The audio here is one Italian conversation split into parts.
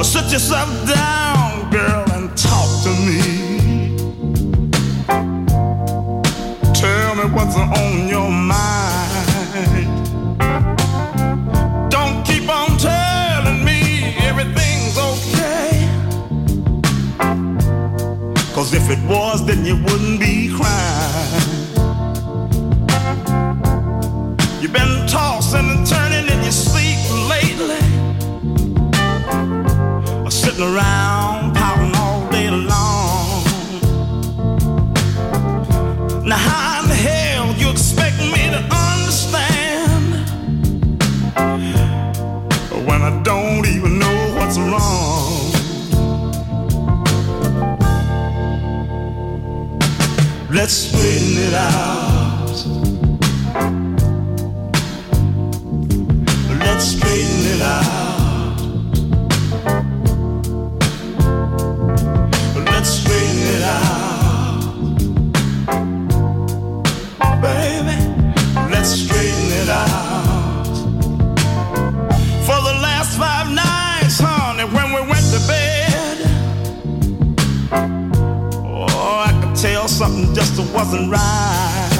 Or sit yourself down, girl, and talk to me. Tell me what's on your mind. Don't keep on telling me everything's okay. Cause if it was, then you wouldn't be crying. You've been tossing and turning in your sleep lately sitting around pouting all day long. Now, how in the hell you expect me to understand when I don't even know what's wrong? Let's straighten it out. Wasn't right.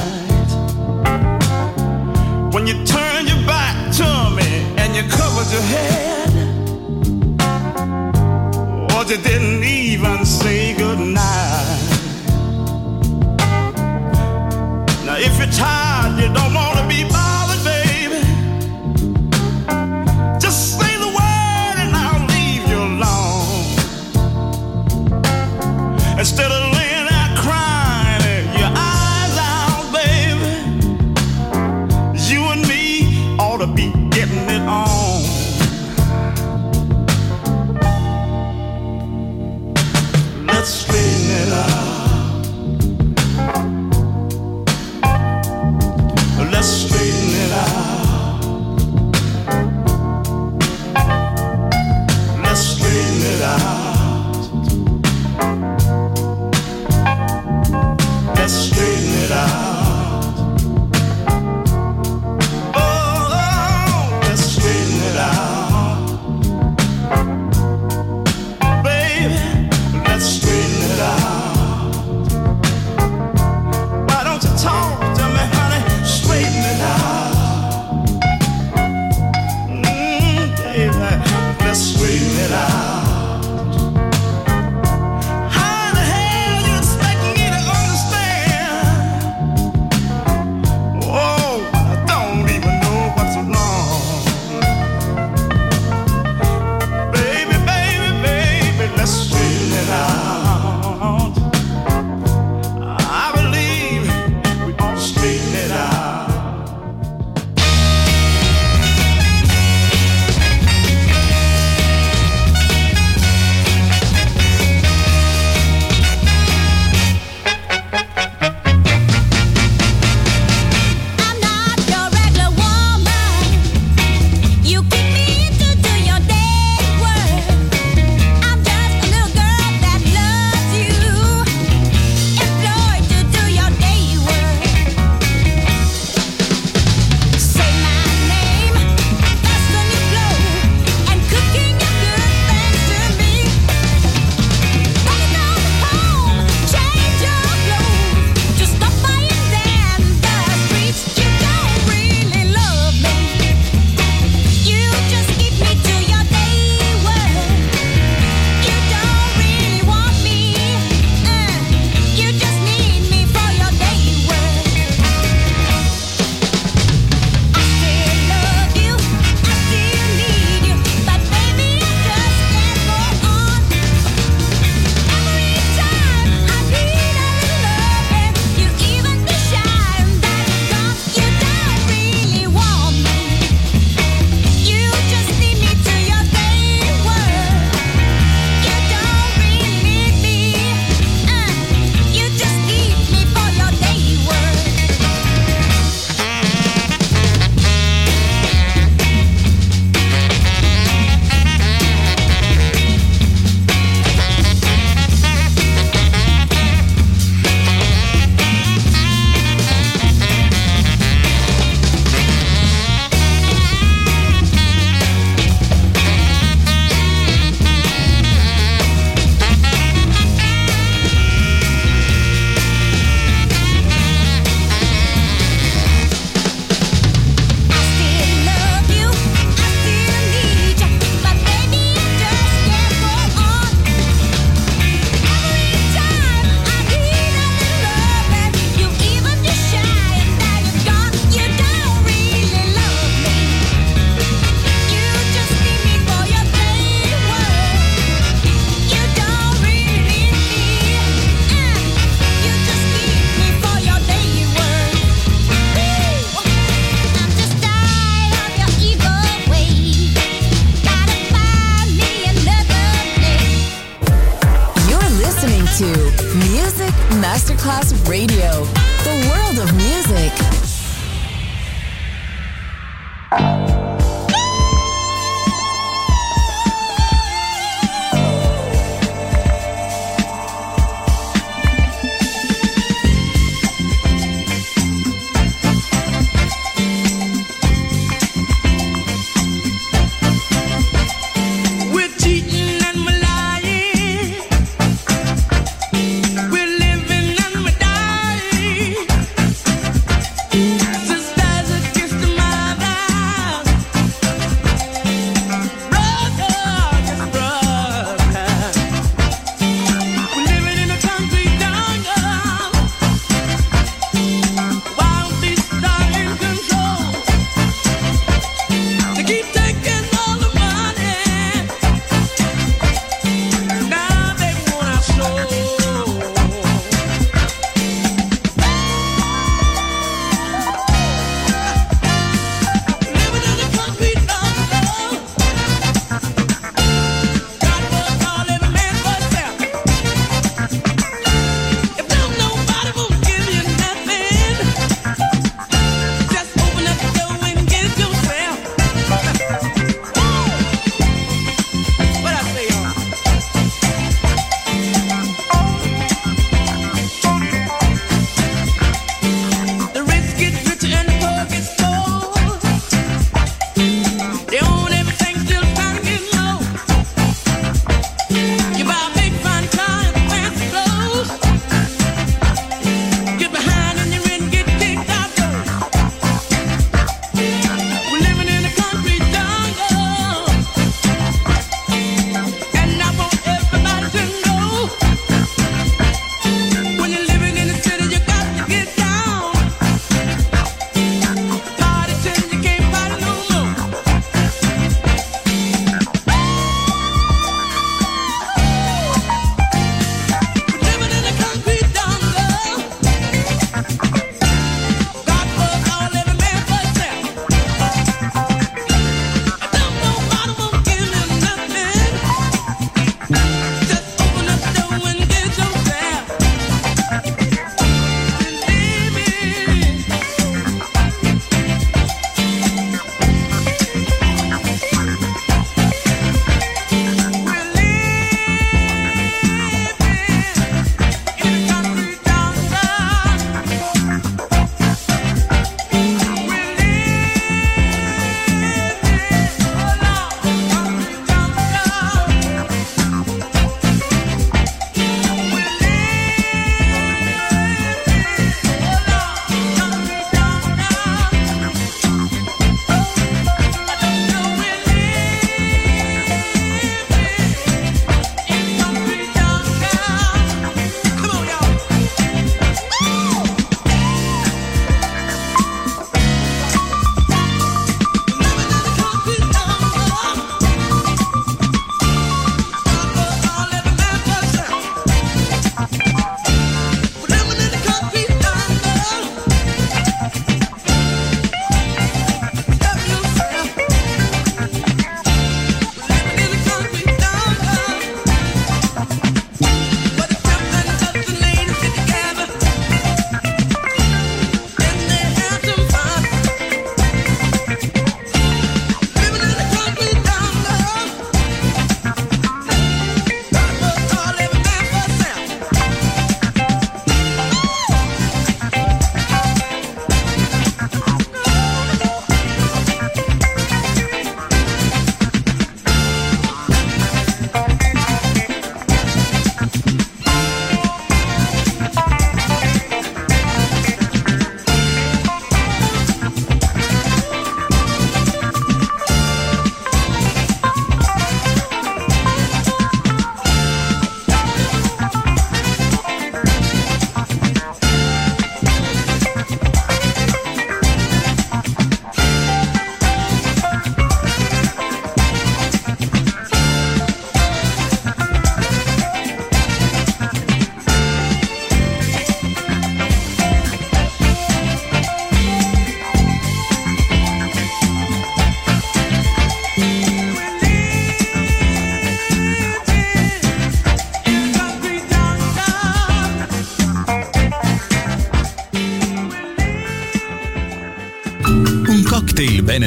When you turned your back to me and you covered your head, or you didn't even say goodnight. Now, if you're tired,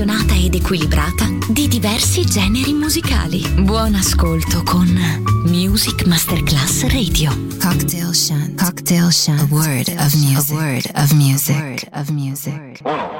appassionata ed equilibrata di diversi generi musicali. Buon ascolto con Music Masterclass Radio. Cocktail Shant. Cocktail Shant. A word of music. A word of music. A word of music.